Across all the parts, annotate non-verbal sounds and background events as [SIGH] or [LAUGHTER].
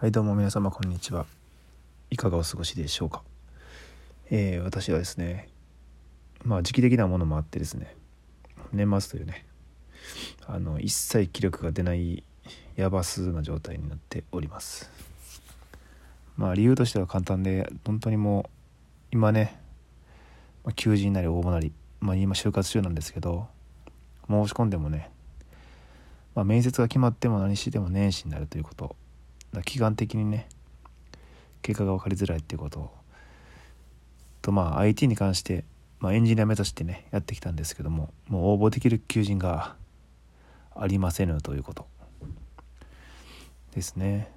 はいどうも皆様こんにちは。いかがお過ごしでしょうか。えー、私はですねまあ時期的なものもあってですね年末というねあの一切気力が出ないヤバスな状態になっております。まあ理由としては簡単で本当にもう今ね、まあ、求人なり応募なり、まあ、今就活中なんですけど申し込んでもね、まあ、面接が決まっても何しても年始になるということ期間的にね結果が分かりづらいっていうこととまあ IT に関して、まあ、エンジニア目指してねやってきたんですけどももう応募できる求人がありませぬということ。ですね。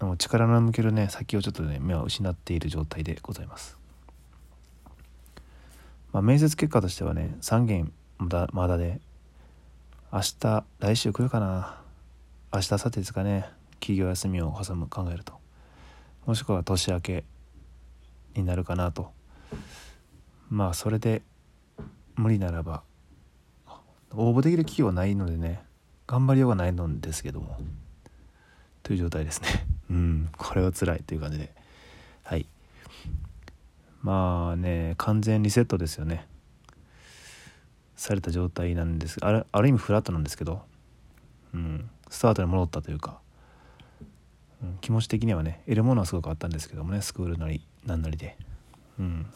も力の向けるね先をちょっとね目を失っている状態でございます。まあ面接結果としてはね3件まだまだで明日来週来るかな。明日明後日ですかね。企業休みを挟む考えると。もしくは年明けになるかなと。まあそれで無理ならば応募できる企業はないのでね頑張りようがないのですけども。という状態ですね。[LAUGHS] うんこれは辛いという感じで。はい。まあね完全リセットですよね。された状態なんですあるある意味フラットなんですけど。うんスタートに戻ったというか。気持ち的にはね得るものはすごくあったんですけどもねスクールなり何なりで。うん。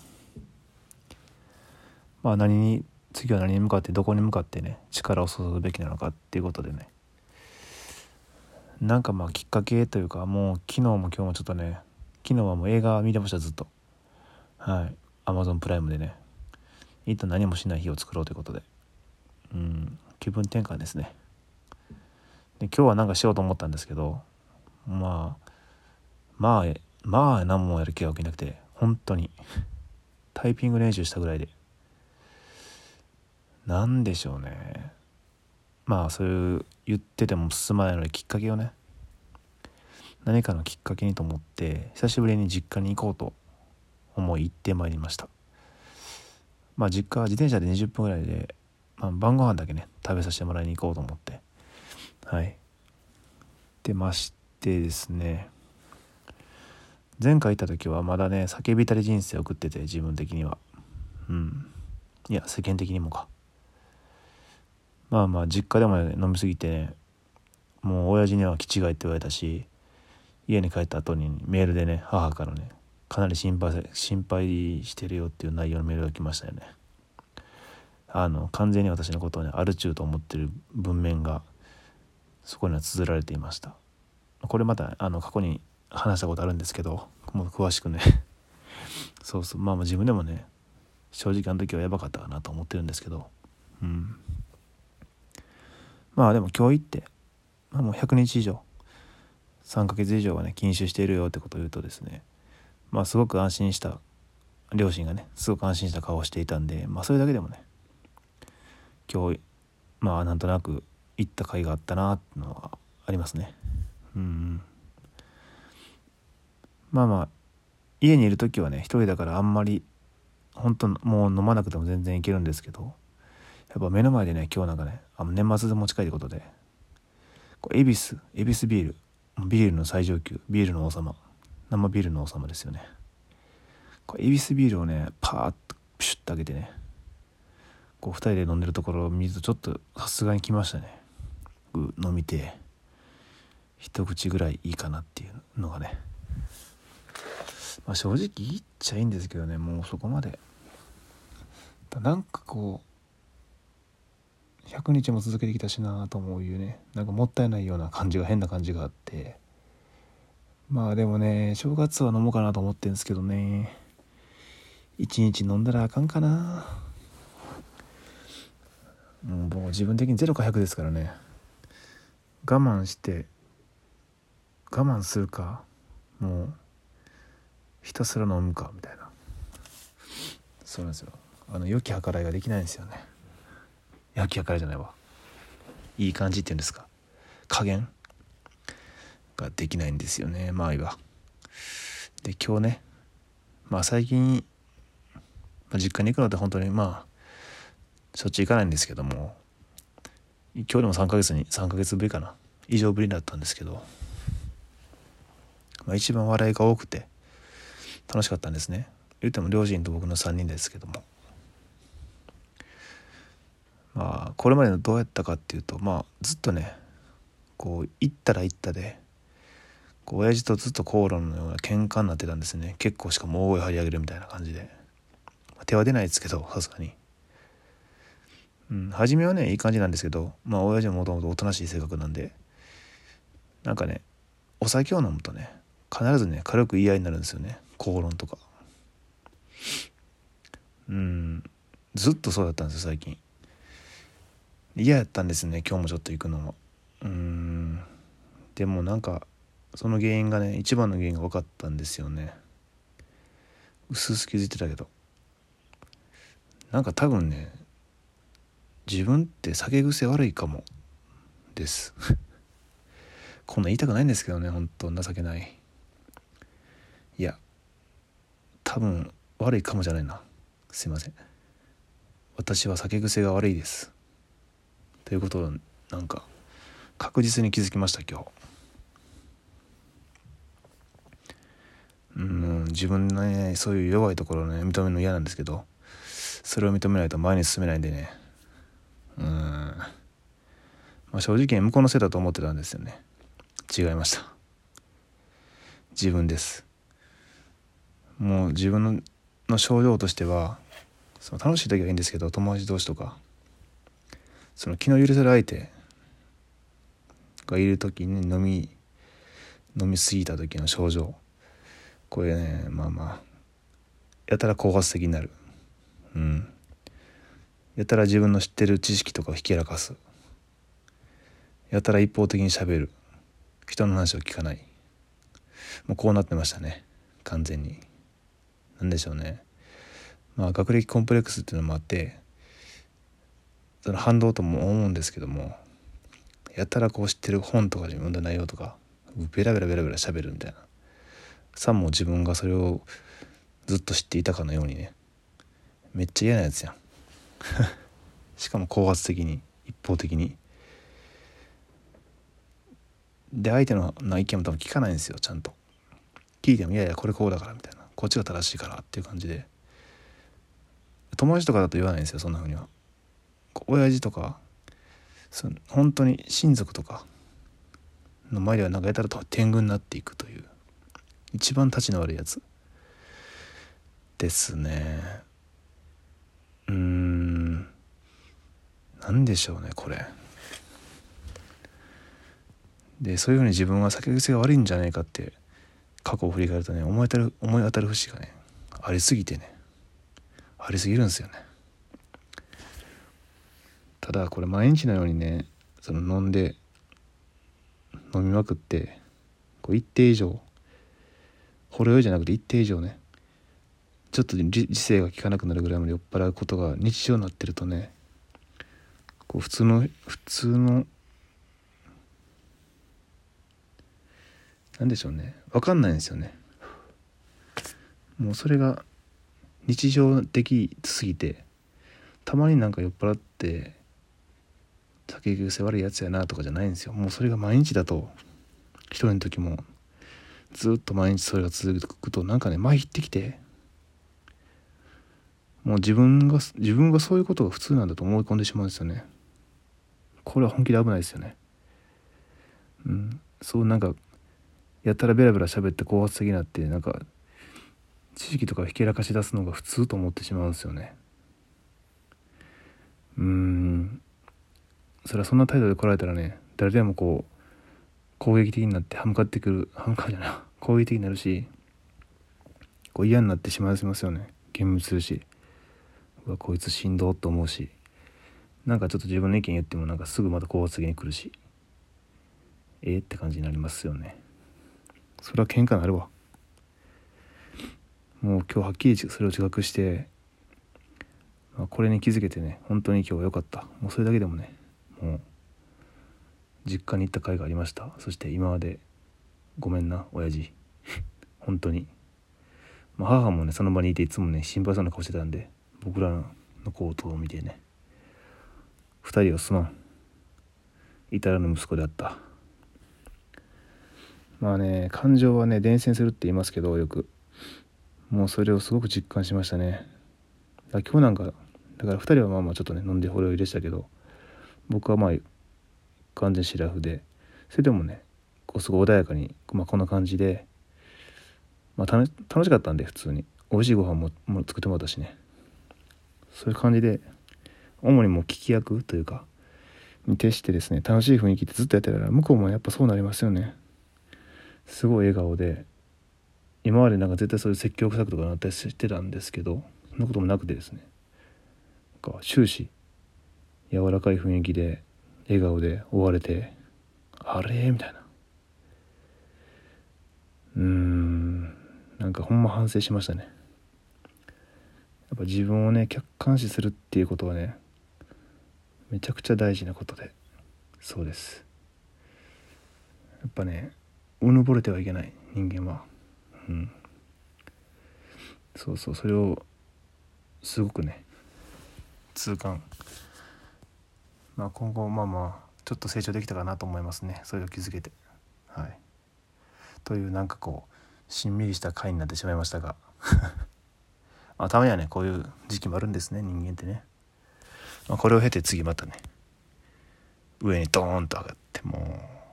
まあ何に次は何に向かってどこに向かってね力を注ぐべきなのかっていうことでね。なんかまあきっかけというかもう昨日も今日もちょっとね昨日はもう映画見てましたずっと。はい。アマゾンプライムでね。一旦何もしない日を作ろうということで。うん。気分転換ですね。で今日は何かしようと思ったんですけどまあまあまあ何もやる気が起きなくて本当に。タイピング練習したぐらいで。何でしょうね。まあそういう言ってても進まないのできっかけをね。何かのきっかけにと思って久しぶりに実家に行こうと思い行ってまいりました。まあ実家は自転車で20分ぐらいで、まあ、晩ご飯だけね食べさせてもらいに行こうと思って。はい。出ましてですね前回行った時はまだね叫びたり人生送ってて自分的には。うん。いや世間的にもか。まあまあ実家でも、飲みすぎて、ね、もう親父には気違いって言われたし家に帰った後にメールでね母からねかなり心配心配してるよっていう内容のメールが来ましたよね。あの完全に私のことをねアルチューと思ってる文面がそこには綴られていました。これまたあの過去に話したことあるんですけどもう詳しくね。[LAUGHS] そうそう。まあ自分でもね正直あの時はやばかったかなと思ってるんですけど。うん。まあでも今日行って、まあ、もう100日以上3ヶ月以上はね禁酒しているよってことを言うとですねまあすごく安心した両親がねすごく安心した顔をしていたんでまあそれだけでもね今日まあなんとなく行った甲斐があったなっていうのはありますね。まあまあ家にいる時はね一人だからあんまり本当もう飲まなくても全然いけるんですけどやっぱ目の前でね今日なんかねあの年末で持ち帰ることでこう恵比寿恵比寿ビールビールの最上級ビールの王様生ビールの王様ですよね。こ恵比寿ビールをねパーッとプシュッと開けてねこう2人で飲んでるところを見るとちょっとさすがに来ましたね。飲みて一口ぐらいいいかなっていうのがね。まあ正直言っちゃいいんですけどねもうそこまで。なんかこう100日も続けてきたしなあと思ういうねなんかもったいないような感じが変な感じがあって。まあでもね正月は飲もうかなと思ってるんですけどね。一日飲んだらあかんかな。もう自分的に0か100ですからね。我慢して我慢するかもうひたすら飲むかみたいな。そうなんですよ。あの良き計らいができないんですよね。良き計らいじゃないわ。いい感じっていうんですか。加減ができないんですよね周りは。で今日ねまあ最近、まあ、実家に行くのって本当にまあしょっちゅう行かないんですけども今日でも3ヶ月に3ヶ月ぶりかな。以上ぶりだったんですけど。まあ、一番笑いが多くて楽しかったんですね。言っても両親と僕の3人ですけども。まあこれまでのどうやったかっていうとまあずっとねこう行ったら行ったでこう親父とずっと口論のような喧嘩になってたんですね。結構しかも大声張り上げるみたいな感じで、まあ、手は出ないですけどさすがに。うん初めはねいい感じなんですけどまあ親父ももともとおとなしい性格なんでなんかねお酒を飲むとね必ずね軽く言い合いになるんですよね。口論とか。うん。ずっとそうだったんですよ最近。嫌やったんですね今日もちょっと行くのも。うん。でもなんかその原因がね一番の原因が分かったんですよね。うすうす気づいてたけど。なんか多分ね自分って酒癖悪いかもです。[LAUGHS] こんな言いたくないんですけどねほんと情けないや多分悪いかもじゃないな。すいません。私は酒癖が悪いです。ということをなんか確実に気づきました今日。うん自分のねそういう弱いところをね認めるの嫌なんですけどそれを認めないと前に進めないんでね。うん、まあ、正直向こうのせいだと思ってたんですよね。違いました。自分です。もう自分の症状としてはその楽しい時はいいんですけど友達同士とかその気の許せる相手がいる時に飲み飲み過ぎた時の症状これねまあまあやたら高圧的になる。うん。やたら自分の知ってる知識とかをひけらかす。やたら一方的にしゃべる。人の話を聞かない。もうこうなってましたね完全に。何でしょうね。まあ学歴コンプレックスっていうのもあってその反動とも思うんですけどもやたらこう知ってる本とかで読んだ内容とかベラベラベラベラ喋るみたいな。さも自分がそれをずっと知っていたかのようにねめっちゃ嫌なやつやん。[LAUGHS] しかも高圧的に一方的に。で相手の意見も多分聞かないんですよちゃんと。聞いてもいやいやこれこうだからみたいな。こっちが正しいからっていう感じで。友達とかだと言わないんですよそんなふうには。親父とかその本当に親族とかの前ではなんかやたらと天狗になっていくという一番たちの悪いやつですね。うーん。何でしょうねこれ。でそういうふうに自分は酒癖が悪いんじゃないかって過去を振り返るとね思い当たる思い当たる節がねありすぎてねありすぎるんですよね。ただこれ毎日のようにねその飲んで飲みまくってこう一定以上ほろ酔いじゃなくて一定以上ねちょっと理性が効かなくなるぐらいまで酔っ払うことが日常になってるとねこう普通の普通のなんでしょうね。分かんないんですよね。もうそれが日常的すぎてたまになんか酔っ払って酒癖悪いやつやなとかじゃないんですよ。もうそれが毎日だと一人の時もずっと毎日それが続くとなんかね参ってきてもう自分が自分がそういうことが普通なんだと思い込んでしまうんですよね。これは本気で危ないですよね。うん。そうなんかやたらベラベラ喋って高圧的になってなんか知識とかひけらかし出すのが普通と思ってしまうんですよね。うん。それはそんな態度で来られたらね誰でもこう攻撃的になって歯向かってくる歯向かうじゃない [LAUGHS] 攻撃的になるしこう嫌になってしまいますよね。幻滅するし。うわこいつしんどと思うし。なんかちょっと自分の意見言ってもなんかすぐまた高圧的に来るし。ええって感じになりますよね。それは喧嘩になるわ。もう今日はっきりそれを自覚して、まあ、これに気づけてね本当に今日は良かった。もうそれだけでもねもう実家に行った甲斐がありました。そして今までごめんな親父。[LAUGHS] 本当に、まあ、母もねその場にいていつもね心配そうな顔してたんで僕らの行動を見てね二人をすまん。至らぬ息子であった。まあね感情はね伝染するって言いますけどよく。もうそれをすごく実感しましたね。だ今日なんかだから2人はまあまあちょっとね飲んでほろ酔いでしたけど僕はまあ完全シラフでそれでもねこうすごい穏やかに、まあ、こんな感じで、まあ、楽しかったんで普通に。美味しいご飯もも作ってもらったしね。そういう感じで主にもう聞き役というかに徹してですね楽しい雰囲気ってずっとやってたら向こうもやっぱそうなりますよね。すごい笑顔で今までなんか絶対そういう説教臭くとかなったりしてたんですけどそんなこともなくてですね。なんか終始柔らかい雰囲気で笑顔で終われてあれ？みたいな。うーん。なんかほんま反省しましたね。やっぱ自分をね客観視するっていうことはねめちゃくちゃ大事なことでそうです。やっぱねうぬぼれてはいけない人間は。うん。そうそうそれをすごくね痛感。まあ今後まあまあちょっと成長できたかなと思いますね。それを気づけて。はい。というなんかこうしんみりした回になってしまいましたが。[LAUGHS] まあたまにはねこういう時期もあるんですね人間ってね、まあ、これを経て次またね上にドーンと上がってもう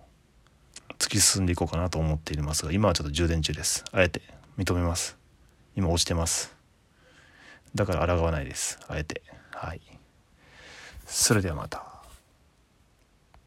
突き進んでいこうかなと思っていますが今はちょっと充電中です。あえて認めます。今落ちてます。だから抗わないです。あえて。はい。それではまた。